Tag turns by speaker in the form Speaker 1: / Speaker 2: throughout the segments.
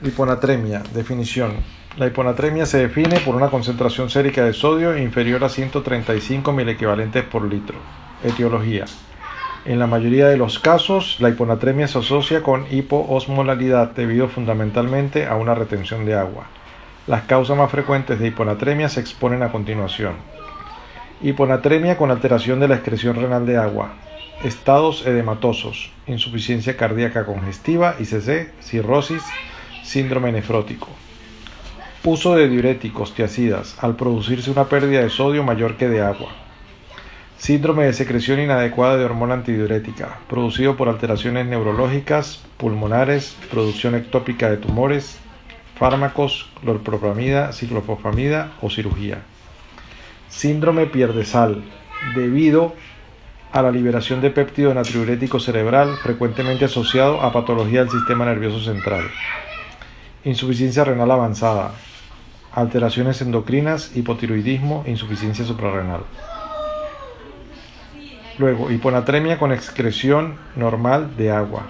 Speaker 1: Hiponatremia. Definición. La hiponatremia se define por una concentración sérica de sodio inferior a 135 equivalentes por litro. Etiología. En la mayoría de los casos, la hiponatremia se asocia con hipoosmolalidad debido fundamentalmente a una retención de agua. Las causas más frecuentes de hiponatremia se exponen a continuación. Hiponatremia con alteración de la excreción renal de agua, estados edematosos, insuficiencia cardíaca congestiva, ICC, cirrosis, síndrome nefrótico. Uso de diuréticos, tiacidas, al producirse una pérdida de sodio mayor que de agua. Síndrome de secreción inadecuada de hormona antidiurética, producido por alteraciones neurológicas, pulmonares, producción ectópica de tumores, fármacos, clorpropamida, ciclofosfamida o cirugía. Síndrome pierde sal, debido a la liberación de péptido natriurético cerebral frecuentemente asociado a patología del sistema nervioso central. Insuficiencia renal avanzada, alteraciones endocrinas, hipotiroidismo, insuficiencia suprarrenal. Luego, hiponatremia con excreción normal de agua.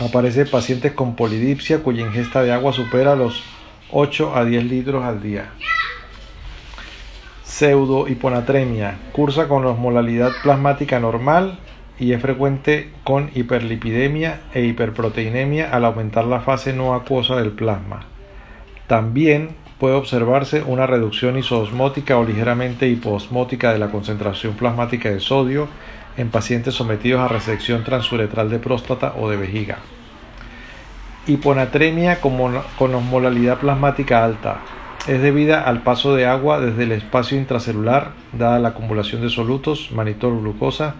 Speaker 1: Aparece en pacientes con polidipsia cuya ingesta de agua supera los 8 a 10 litros al día. Pseudohiponatremia. Cursa con osmolalidad plasmática normal y es frecuente con hiperlipidemia e hiperproteinemia al aumentar la fase no acuosa del plasma. También puede observarse una reducción isoosmótica o ligeramente hipoosmótica de la concentración plasmática de sodio en pacientes sometidos a resección transuretral de próstata o de vejiga. Hiponatremia con osmolalidad plasmática alta, es debida al paso de agua desde el espacio intracelular, dada la acumulación de solutos, manitol, glucosa,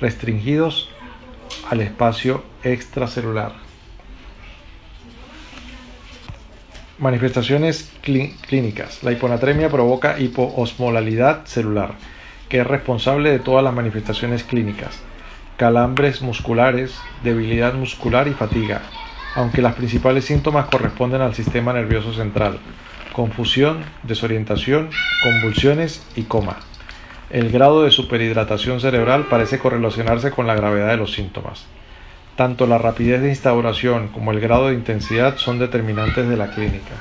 Speaker 1: restringidos al espacio extracelular. Manifestaciones clínicas. La hiponatremia provoca hipoosmolalidad celular, que es responsable de todas las manifestaciones clínicas, calambres musculares, debilidad muscular y fatiga, aunque las principales síntomas corresponden al sistema nervioso central, confusión, desorientación, convulsiones y coma. El grado de superhidratación cerebral parece correlacionarse con la gravedad de los síntomas. Tanto la rapidez de instauración como el grado de intensidad son determinantes de la clínica.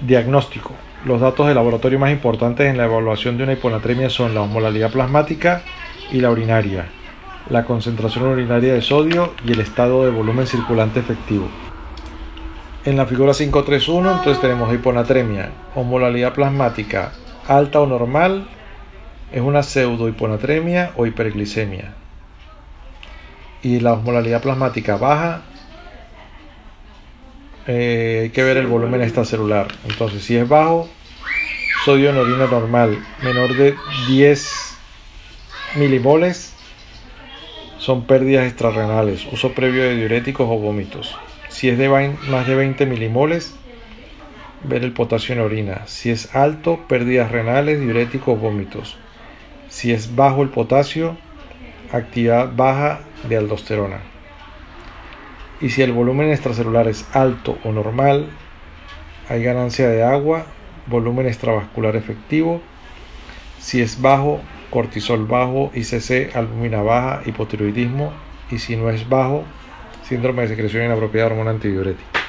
Speaker 1: Diagnóstico. Los datos de laboratorio más importantes en la evaluación de una hiponatremia son la osmolalidad plasmática y la urinaria, la concentración urinaria de sodio y el estado de volumen circulante efectivo. En la figura 531 entonces tenemos hiponatremia, osmolalidad plasmática alta o normal, es una pseudohiponatremia o hiperglicemia. Y la osmolalidad plasmática baja, eh, hay que ver el volumen extracelular. Entonces, si es bajo, sodio en orina normal menor de 10 milimoles, son pérdidas extrarrenales, uso previo de diuréticos o vómitos. Si es de más de 20 milimoles, ver el potasio en orina. Si es alto, pérdidas renales, diuréticos, vómitos. Si es bajo el potasio, actividad baja de aldosterona. Y si el volumen extracelular es alto o normal, hay ganancia de agua, volumen extravascular efectivo. Si es bajo, cortisol bajo, ICC, albumina baja, hipotiroidismo. Y si no es bajo, síndrome de secreción inapropiada de hormona antidiurética.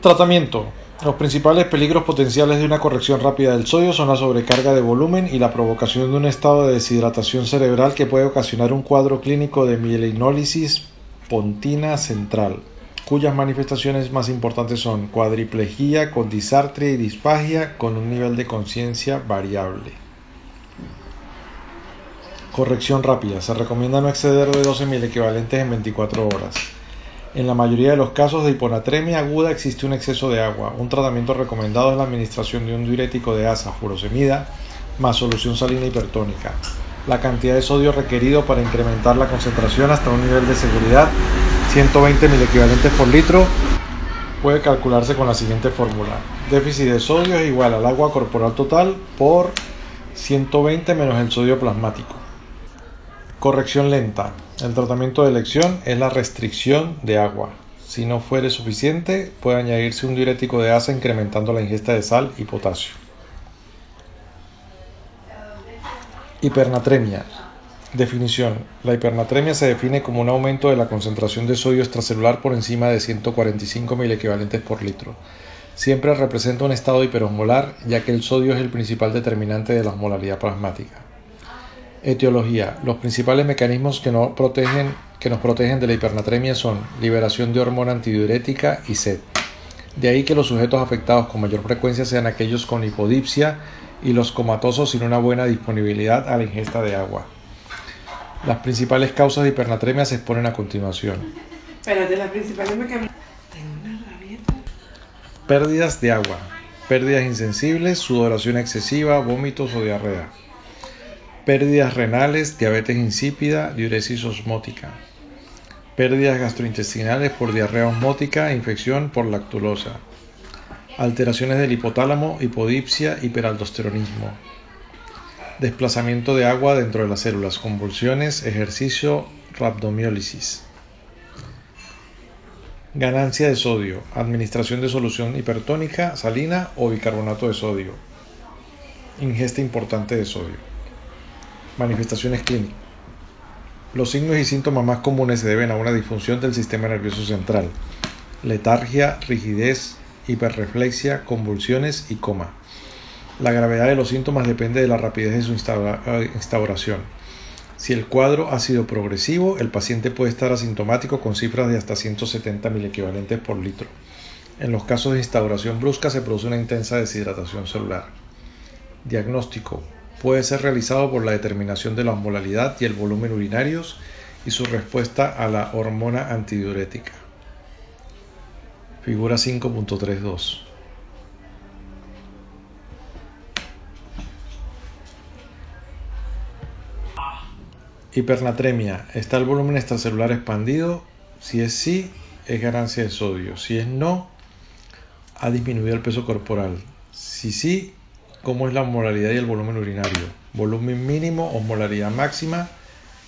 Speaker 1: Tratamiento. Los principales peligros potenciales de una corrección rápida del sodio son la sobrecarga de volumen y la provocación de un estado de deshidratación cerebral que puede ocasionar un cuadro clínico de mielinólisis pontina central, cuyas manifestaciones más importantes son cuadriplegia con disartria y disfagia con un nivel de conciencia variable. Corrección rápida. Se recomienda no exceder de 12.000 equivalentes en 24 horas. En la mayoría de los casos de hiponatremia aguda existe un exceso de agua. Un tratamiento recomendado es la administración de un diurético de asa, furosemida, más solución salina hipertónica. La cantidad de sodio requerido para incrementar la concentración hasta un nivel de seguridad 120 mil equivalentes por litro puede calcularse con la siguiente fórmula. Déficit de sodio es igual al agua corporal total por 120 menos el sodio plasmático. Corrección lenta. El tratamiento de elección es la restricción de agua. Si no fuere suficiente, puede añadirse un diurético de asa incrementando la ingesta de sal y potasio. Hipernatremia. Definición. La hipernatremia se define como un aumento de la concentración de sodio extracelular por encima de 145 mil equivalentes por litro. Siempre representa un estado hiperosmolar, ya que el sodio es el principal determinante de la osmolaridad plasmática. Etiología. Los principales mecanismos que, protegen, que nos protegen de la hipernatremia son liberación de hormona antidiurética y sed. De ahí que los sujetos afectados con mayor frecuencia sean aquellos con hipodipsia y los comatosos sin una buena disponibilidad a la ingesta de agua. Las principales causas de hipernatremia se exponen a continuación.
Speaker 2: Espérate, las principales mecanismos.
Speaker 1: Pérdidas de agua, pérdidas insensibles, sudoración excesiva, vómitos o diarrea. Pérdidas renales, diabetes insípida, diuresis osmótica. Pérdidas gastrointestinales por diarrea osmótica infección por lactulosa. Alteraciones del hipotálamo, hipodipsia, hiperaldosteronismo desplazamiento de agua dentro de las células, convulsiones, ejercicio, rhabdomiólisis. Ganancia de sodio, administración de solución hipertónica, salina o bicarbonato de sodio. Ingesta importante de sodio. Manifestaciones clínicas. Los signos y síntomas más comunes se deben a una disfunción del sistema nervioso central, letargia, rigidez, hiperreflexia, convulsiones y coma. La gravedad de los síntomas depende de la rapidez de su instauración. Si el cuadro ha sido progresivo, el paciente puede estar asintomático con cifras de hasta 170 mil equivalentes por litro. En los casos de instauración brusca se produce una intensa deshidratación celular. Diagnóstico. Puede ser realizado por la determinación de la osmolalidad y el volumen urinarios y su respuesta a la hormona antidiurética. Figura 5.32. Hipernatremia. ¿Está el volumen extracelular expandido? Si es sí, es ganancia de sodio. Si es no, ha disminuido el peso corporal. Si sí, ¿cómo es la osmolaridad y el volumen urinario? Volumen mínimo, osmolaridad máxima,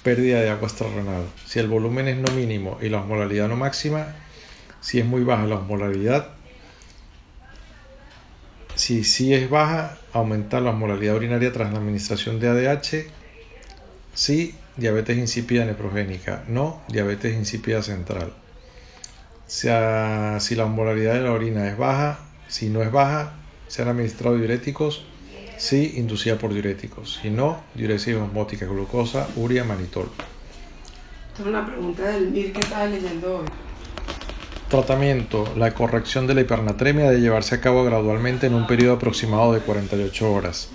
Speaker 1: pérdida de agua extrarrenal. Si el volumen es no mínimo y la osmolaridad no máxima, si es muy baja la osmolaridad, si sí es baja, aumenta la osmolaridad urinaria tras la administración de ADH. Si diabetes insípida nefrogénica, no diabetes insípida central. Si, si la osmolaridad de la orina es baja, si no es baja, se han administrado diuréticos, sí, inducida por diuréticos, si no, diuresis osmótica, glucosa, uria, manitol.
Speaker 2: Esta es una pregunta del MIR que estaba leyendo hoy.
Speaker 1: Tratamiento. La corrección de la hipernatremia debe llevarse a cabo gradualmente en un periodo aproximado de 48 horas.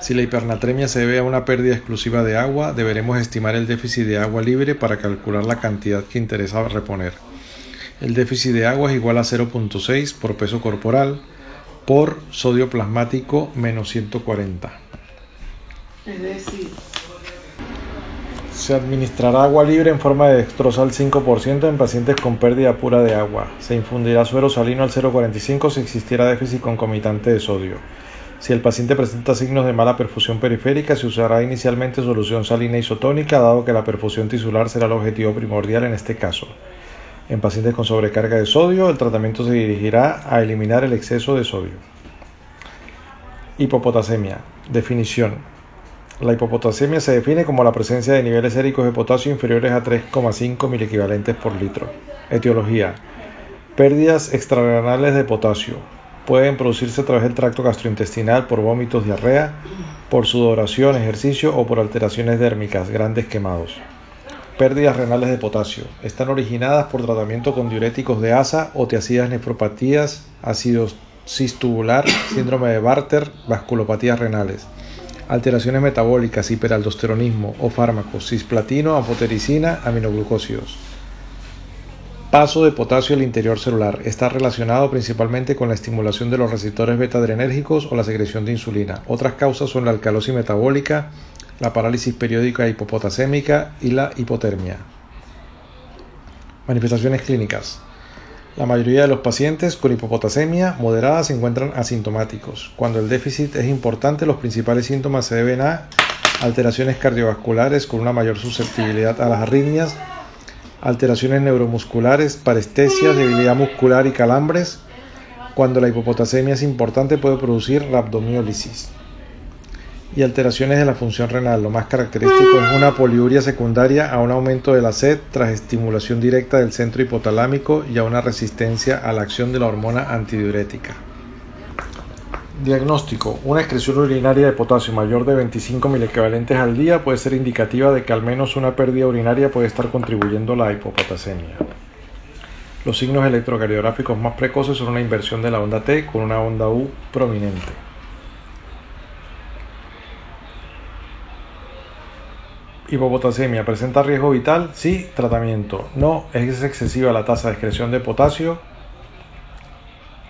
Speaker 1: Si la hipernatremia se debe a una pérdida exclusiva de agua, deberemos estimar el déficit de agua libre para calcular la cantidad que interesa reponer. El déficit de agua es igual a 0.6 por peso corporal por sodio plasmático menos 140.
Speaker 2: Es decir,
Speaker 1: se administrará agua libre en forma de dextrosa al 5% en pacientes con pérdida pura de agua. Se infundirá suero salino al 0,45 si existiera déficit concomitante de sodio. Si el paciente presenta signos de mala perfusión periférica, se usará inicialmente solución salina isotónica, dado que la perfusión tisular será el objetivo primordial en este caso. En pacientes con sobrecarga de sodio, el tratamiento se dirigirá a eliminar el exceso de sodio. Hipopotasemia. Definición. La hipopotasemia se define como la presencia de niveles séricos de potasio inferiores a 3,5 mil equivalentes por litro. Etiología. Pérdidas extrarenales de potasio, pueden producirse a través del tracto gastrointestinal por vómitos, diarrea, por sudoración, ejercicio o por alteraciones dérmicas, grandes quemados. Pérdidas renales de potasio. Están originadas por tratamiento con diuréticos de asa o teacidas nefropatías, ácido cistubular, síndrome de Barter, vasculopatías renales. Alteraciones metabólicas, hiperaldosteronismo o fármacos, cisplatino, afotericina, aminoglucósidos. Paso de potasio al interior celular. Está relacionado principalmente con la estimulación de los receptores beta-adrenérgicos o la secreción de insulina. Otras causas son la alcalosis metabólica, la parálisis periódica hipopotasémica y la hipotermia. Manifestaciones clínicas. La mayoría de los pacientes con hipopotasemia moderada se encuentran asintomáticos. Cuando el déficit es importante, los principales síntomas se deben a alteraciones cardiovasculares con una mayor susceptibilidad a las arritmias, alteraciones neuromusculares, parestesias, debilidad muscular y calambres. Cuando la hipopotasemia es importante puede producir rhabdomiólisis. Y alteraciones de la función renal. Lo más característico es una poliuria secundaria a un aumento de la sed tras estimulación directa del centro hipotalámico y a una resistencia a la acción de la hormona antidiurética. Diagnóstico. Una excreción urinaria de potasio mayor de 25 mil equivalentes al día puede ser indicativa de que al menos una pérdida urinaria puede estar contribuyendo a la hipopotasemia. Los signos electrocardiográficos más precoces son una inversión de la onda T con una onda U prominente. Hipopotasemia. ¿Presenta riesgo vital? Sí. Tratamiento. No. ¿Es excesiva la tasa de excreción de potasio?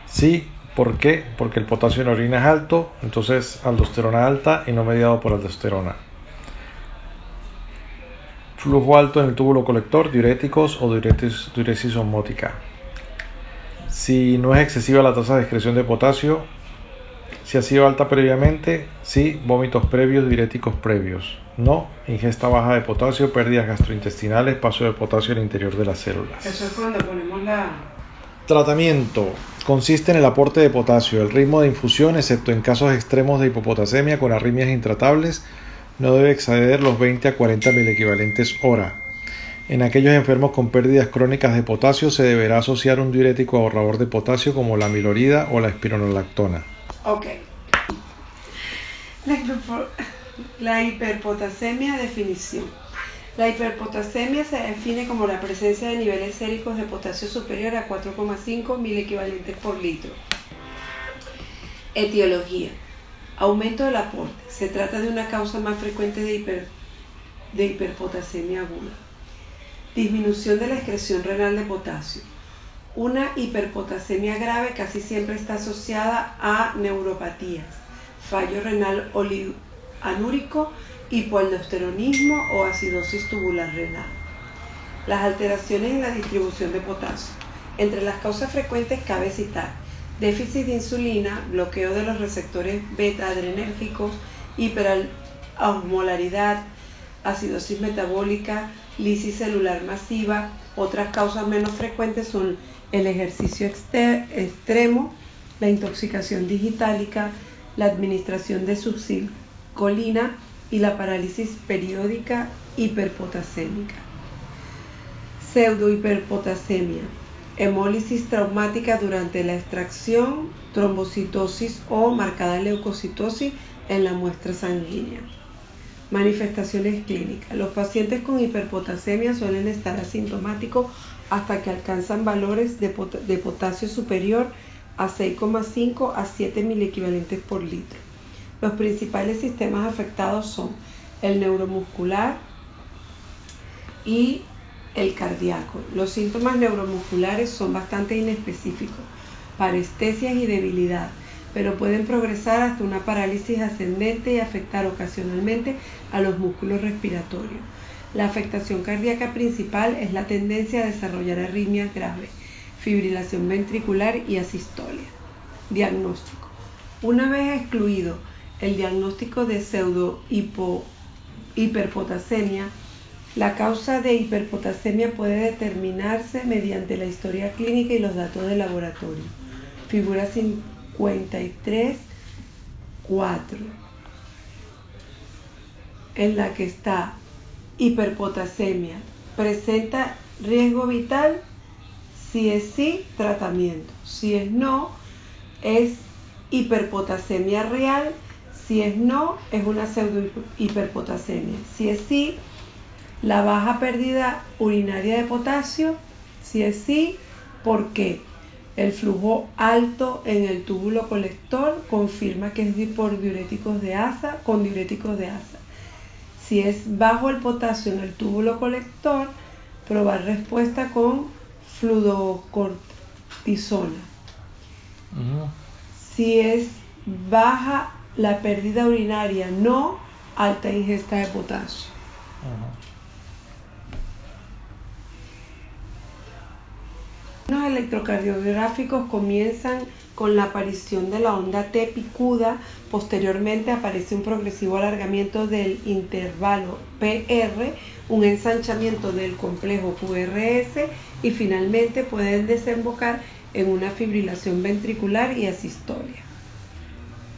Speaker 1: Sí. ¿Por qué? Porque el potasio en orina es alto, entonces aldosterona alta y no mediado por aldosterona. Flujo alto en el túbulo colector, diuréticos o diuresis, diuresis osmótica. Si no es excesiva la tasa de excreción de potasio, si ha sido alta previamente, sí, vómitos previos, diuréticos previos. No, ingesta baja de potasio, pérdidas gastrointestinales, paso de potasio al interior de las células.
Speaker 2: Eso es cuando ponemos la...
Speaker 1: Tratamiento. Consiste en el aporte de potasio. El ritmo de infusión, excepto en casos extremos de hipopotasemia con arritmias intratables, no debe exceder los 20 a 40 mil equivalentes hora. En aquellos enfermos con pérdidas crónicas de potasio se deberá asociar un diurético ahorrador de potasio como la milorida o la espironolactona.
Speaker 2: Ok. La, hiperpotasemia, definición. La hiperpotasemia se define como la presencia de niveles séricos de potasio superior a 4,5 mil equivalentes por litro. Etiología. Aumento del aporte. Se trata de una causa más frecuente de, hiper, de hiperpotasemia aguda. Disminución de la excreción renal de potasio. Una hiperpotasemia grave casi siempre está asociada a neuropatías, fallo renal anúrico, hipoaldosteronismo o acidosis tubular renal. Las alteraciones en la distribución de potasio. Entre las causas frecuentes cabe citar déficit de insulina, bloqueo de los receptores beta adrenérgicos, hiperosmolaridad, acidosis metabólica, lisis celular masiva. Otras causas menos frecuentes son el ejercicio extremo, la intoxicación digitálica, la administración de subsilcolina y la parálisis periódica hiperpotasémica. Pseudohiperpotasemia, hemólisis traumática durante la extracción, trombocitosis o marcada leucocitosis en la muestra sanguínea. Manifestaciones clínicas. Los pacientes con hiperpotasemia suelen estar asintomáticos hasta que alcanzan valores de, potasio superior a 6,5 a 7 mil equivalentes por litro. Los principales sistemas afectados son el neuromuscular y el cardíaco. Los síntomas neuromusculares son bastante inespecíficos, parestesias y debilidad, pero pueden progresar hasta una parálisis ascendente y afectar ocasionalmente a los músculos respiratorios. La afectación cardíaca principal es la tendencia a desarrollar arritmias graves, fibrilación ventricular y asistolia. Diagnóstico. Una vez excluido el diagnóstico de pseudo hiperpotasemia, la causa de hiperpotasemia puede determinarse mediante la historia clínica y los datos de laboratorio. Figura 53, 4, en la que está hiperpotasemia. Presenta riesgo vital. Si es sí, tratamiento. Si es no, es hiperpotasemia real. Si es no, es una pseudo hiperpotasemia. Si es sí, la baja pérdida urinaria de potasio. Si es sí, ¿por qué? El flujo alto en el túbulo colector confirma que es por diuréticos de asa con diuréticos de asa. Si es bajo el potasio en el túbulo colector, probar respuesta con fludocortisona. Si es baja la pérdida urinaria, no alta ingesta de potasio. Electrocardiográficos comienzan con la aparición de la onda T picuda, posteriormente aparece un progresivo alargamiento del intervalo PR, un ensanchamiento del complejo QRS y finalmente pueden desembocar en una fibrilación ventricular y asistolia.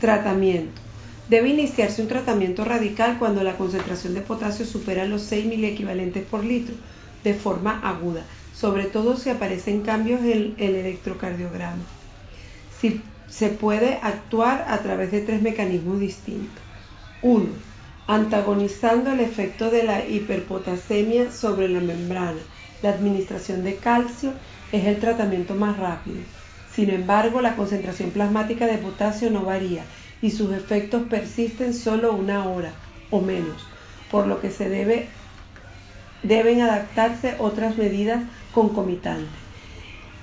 Speaker 2: Tratamiento. Debe iniciarse un tratamiento radical cuando la concentración de potasio supera los 6 miliequivalentes por litro de forma aguda, sobre todo si aparecen cambios en el electrocardiograma. Si se puede actuar a través de tres mecanismos distintos. 1. Antagonizando el efecto de la hiperpotasemia sobre la membrana. La administración de calcio es el tratamiento más rápido. Sin embargo, la concentración plasmática de potasio no varía y sus efectos persisten solo una hora o menos, por lo que se debe, deben adaptarse otras medidas concomitantes.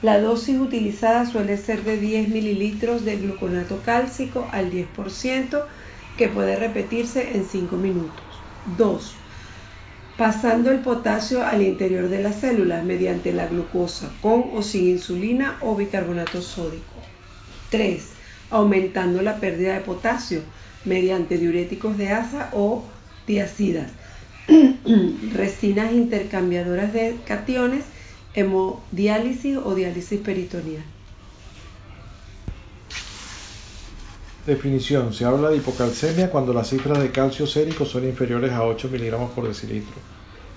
Speaker 2: La dosis utilizada suele ser de 10 mililitros de gluconato cálcico al 10%, que puede repetirse en 5 minutos. 2. Pasando el potasio al interior de las células mediante la glucosa, con o sin insulina o bicarbonato sódico. 3 aumentando la pérdida de potasio mediante diuréticos de asa o tiacidas, resinas intercambiadoras de cationes, hemodiálisis o diálisis peritoneal.
Speaker 1: Definición. Se habla de hipocalcemia cuando las cifras de calcio sérico son inferiores a 8 miligramos por decilitro.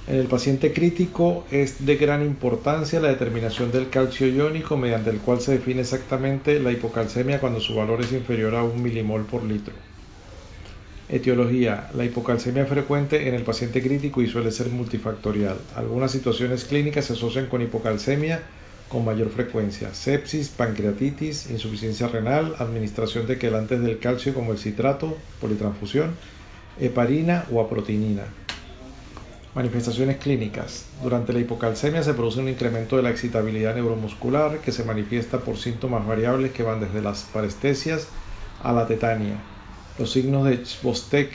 Speaker 1: En el paciente crítico es de gran importancia la determinación del calcio iónico mediante el cual se define exactamente la hipocalcemia cuando su valor es inferior a un milimol por litro. Etiología. La hipocalcemia frecuente en el paciente crítico y suele ser multifactorial. Algunas situaciones clínicas se asocian con hipocalcemia con mayor frecuencia. Sepsis, pancreatitis, insuficiencia renal, administración de quelantes del calcio como el citrato, politransfusión, heparina o aprotinina. Manifestaciones clínicas. Durante la hipocalcemia se produce un incremento de la excitabilidad neuromuscular que se manifiesta por síntomas variables que van desde las parestesias a la tetania. Los signos de Chvostek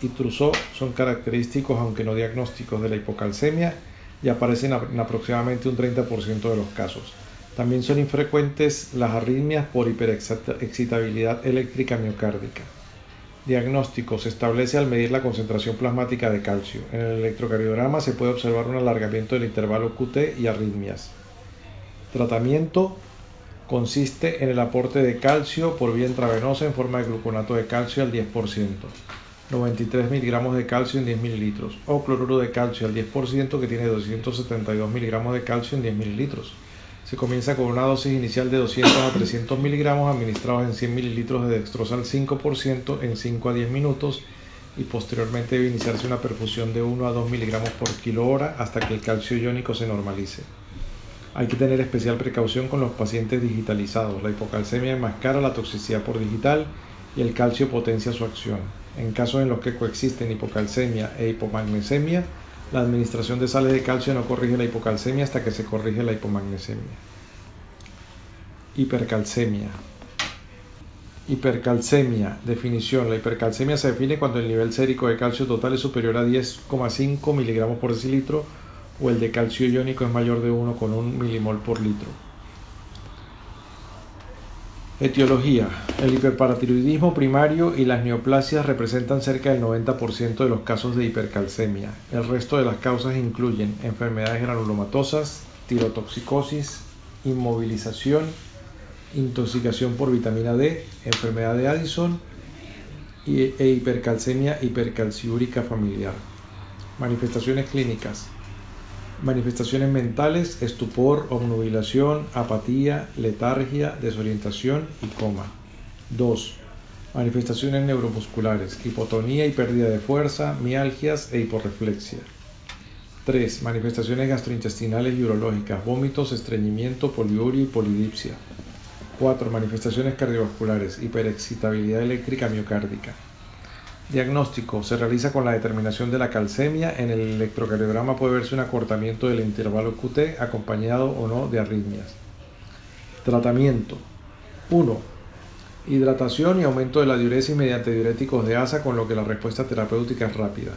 Speaker 1: y Trousseau son característicos, aunque no diagnósticos, de la hipocalcemia y aparecen en aproximadamente un 30% de los casos. También son infrecuentes las arritmias por hiperexcitabilidad eléctrica miocárdica. Diagnóstico. Se establece al medir la concentración plasmática de calcio. En el electrocardiograma se puede observar un alargamiento del intervalo QT y arritmias. Tratamiento. Consiste en el aporte de calcio por vía intravenosa en forma de gluconato de calcio al 10%, 93 miligramos de calcio en 10 mililitros, o cloruro de calcio al 10% que tiene 272 miligramos de calcio en 10 mililitros. Se comienza con una dosis inicial de 200 a 300 miligramos administrados en 100 mililitros de dextrosa al 5% en 5 a 10 minutos y posteriormente debe iniciarse una perfusión de 1 a 2 miligramos por kilo hora hasta que el calcio iónico se normalice. Hay que tener especial precaución con los pacientes digitalizados. La hipocalcemia enmascara la toxicidad por digital y el calcio potencia su acción. En casos en los que coexisten hipocalcemia e hipomagnesemia, la administración de sales de calcio no corrige la hipocalcemia hasta que se corrige la hipomagnesemia. Hipercalcemia. Hipercalcemia. Definición. La hipercalcemia se define cuando el nivel sérico de calcio total es superior a 10,5 miligramos por decilitro o el de calcio iónico es mayor de 1,1 milimol por litro. Etiología. El hiperparatiroidismo primario y las neoplasias representan cerca del 90% de los casos de hipercalcemia. El resto de las causas incluyen enfermedades granulomatosas, tirotoxicosis, inmovilización, intoxicación por vitamina D, enfermedad de Addison e hipercalcemia hipercalciúrica familiar. Manifestaciones clínicas manifestaciones mentales, estupor, obnubilación, apatía, letargia, desorientación y coma. 2. Manifestaciones neuromusculares, hipotonía y pérdida de fuerza, mialgias e hiporreflexia. 3. Manifestaciones gastrointestinales y urológicas, vómitos, estreñimiento, poliuria y polidipsia. 4. Manifestaciones cardiovasculares, hiperexcitabilidad eléctrica miocárdica. Diagnóstico. Se realiza con la determinación de la calcemia. En el electrocardiograma puede verse un acortamiento del intervalo QT acompañado o no de arritmias. Tratamiento. 1. Hidratación y aumento de la diuresis mediante diuréticos de asa con lo que la respuesta terapéutica es rápida.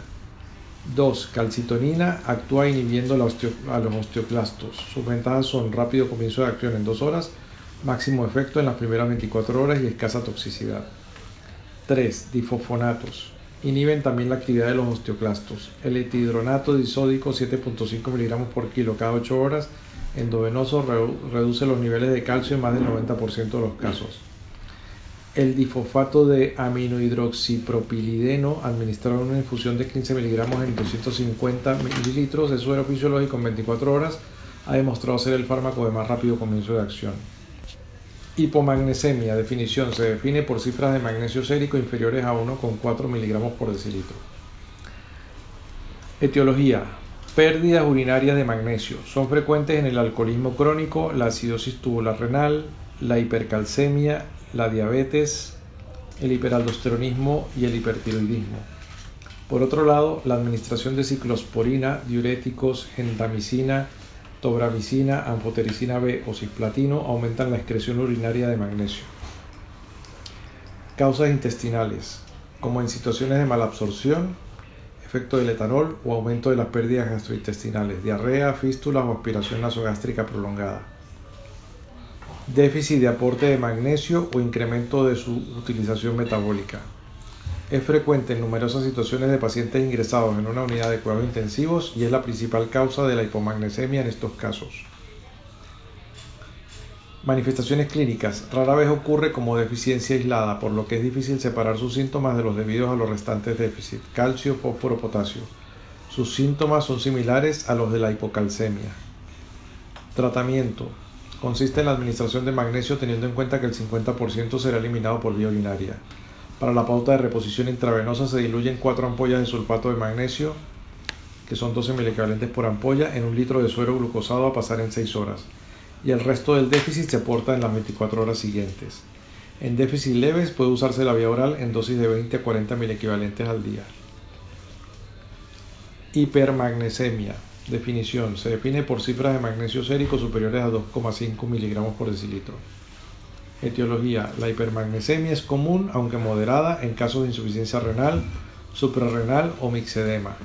Speaker 1: 2. Calcitonina actúa inhibiendo a los osteoclastos. Sus ventajas son rápido comienzo de acción en 2 horas, máximo efecto en las primeras 24 horas y escasa toxicidad. 3. Difosfonatos. Inhiben también la actividad de los osteoclastos. El etihidronato disódico 7.5 miligramos por kilo cada 8 horas endovenoso reduce los niveles de calcio en más del 90% de los casos. el difosfato de aminohidroxipropilideno administrado en una infusión de 15 miligramos en 250 mililitros de suero fisiológico en 24 horas ha demostrado ser el fármaco de más rápido comienzo de acción. Hipomagnesemia, definición, se define por cifras de magnesio sérico inferiores a 1,4 miligramos por decilitro. Etiología, Pérdidas urinarias de magnesio. Son frecuentes en el alcoholismo crónico, la acidosis tubular renal, la hipercalcemia, la diabetes, el hiperaldosteronismo y el hipertiroidismo. Por otro lado, la administración de ciclosporina, diuréticos, gentamicina, tobramicina, anfotericina B o cisplatino aumentan la excreción urinaria de magnesio. Causas intestinales, como en situaciones de malabsorción, efecto del etanol o aumento de las pérdidas gastrointestinales, diarrea, fístulas o aspiración nasogástrica prolongada. Déficit de aporte de magnesio o incremento de su utilización metabólica. Es frecuente en numerosas situaciones de pacientes ingresados en una unidad de cuidados intensivos y es la principal causa de la hipomagnesemia en estos casos. Manifestaciones clínicas. Rara vez ocurre como deficiencia aislada, por lo que es difícil separar sus síntomas de los debidos a los restantes déficits, calcio, fósforo, potasio. Sus síntomas son similares a los de la hipocalcemia. Tratamiento. Consiste en la administración de magnesio teniendo en cuenta que el 50% será eliminado por vía urinaria. Para la pauta de reposición intravenosa se diluyen 4 ampollas de sulfato de magnesio, que son 12 milicavalentes por ampolla, en un litro de suero glucosado a pasar en 6 horas y el resto del déficit se aporta en las 24 horas siguientes. En déficit leves puede usarse la vía oral en dosis de 20 a 40 mil equivalentes al día. Hipermagnesemia. Definición. Se define por cifras de magnesio sérico superiores a 2,5 miligramos por decilitro. Etiología. La hipermagnesemia es común, aunque moderada, en casos de insuficiencia renal, suprarrenal o mixedema.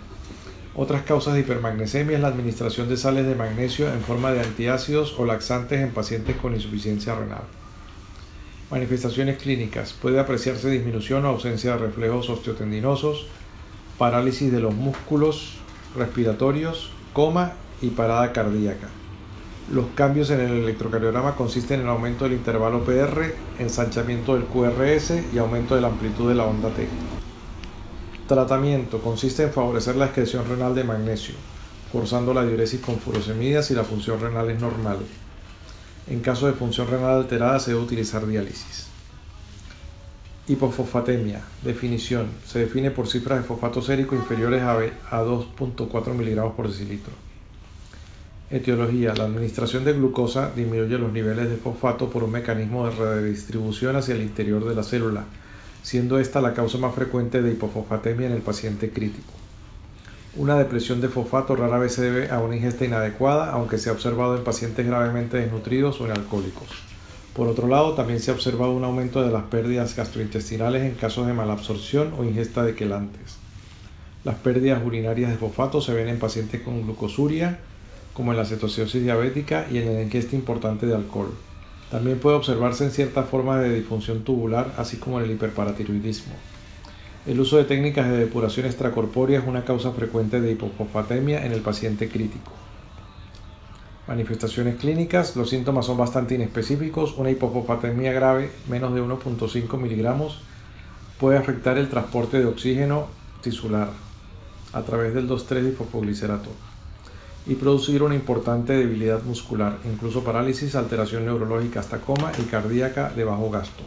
Speaker 1: Otras causas de hipermagnesemia es la administración de sales de magnesio en forma de antiácidos o laxantes en pacientes con insuficiencia renal. Manifestaciones clínicas. Puede apreciarse disminución o ausencia de reflejos osteotendinosos, parálisis de los músculos respiratorios, coma y parada cardíaca. Los cambios en el electrocardiograma consisten en aumento del intervalo PR, ensanchamiento del QRS y aumento de la amplitud de la onda T. Tratamiento consiste en favorecer la excreción renal de magnesio, forzando la diuresis con furosemida si la función renal es normal. En caso de función renal alterada se debe utilizar diálisis. Hipofosfatemia. Definición. Se define por cifras de fosfato sérico inferiores a 2.4 miligramos por decilitro. Etiología. La administración de glucosa disminuye los niveles de fosfato por un mecanismo de redistribución hacia el interior de la célula, siendo esta la causa más frecuente de hipofosfatemia en el paciente crítico. Una depresión de fosfato rara vez se debe a una ingesta inadecuada, aunque se ha observado en pacientes gravemente desnutridos o en alcohólicos. Por otro lado, también se ha observado un aumento de las pérdidas gastrointestinales en casos de malabsorción o ingesta de quelantes. Las pérdidas urinarias de fosfato se ven en pacientes con glucosuria, como en la cetosis diabética y en la ingesta importante de alcohol. También puede observarse en cierta forma de disfunción tubular, así como en el hiperparatiroidismo. El uso de técnicas de depuración extracorpórea es una causa frecuente de hipofosfatemia en el paciente crítico. Manifestaciones clínicas, los síntomas son bastante inespecíficos. Una hipofosfatemia grave, menos de 1.5 miligramos, puede afectar el transporte de oxígeno tisular a través del 2,3-difosfoglicerato y producir una importante debilidad muscular, incluso parálisis, alteración neurológica hasta coma y cardíaca de bajo gasto.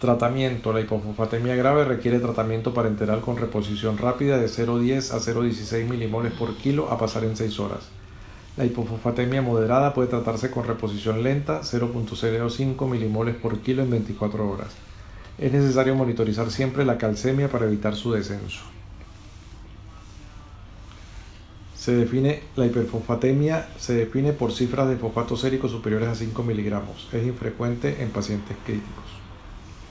Speaker 1: Tratamiento. La hipofosfatemia grave requiere tratamiento parenteral con reposición rápida de 0,10 a 0,16 milimoles por kilo a pasar en 6 horas. La hipofosfatemia moderada puede tratarse con reposición lenta 0.05 milimoles por kilo en 24 horas. Es necesario monitorizar siempre la calcemia para evitar su descenso. Se define la hiperfosfatemia se define por cifras de fosfato sérico superiores a 5 miligramos. Es infrecuente en pacientes críticos.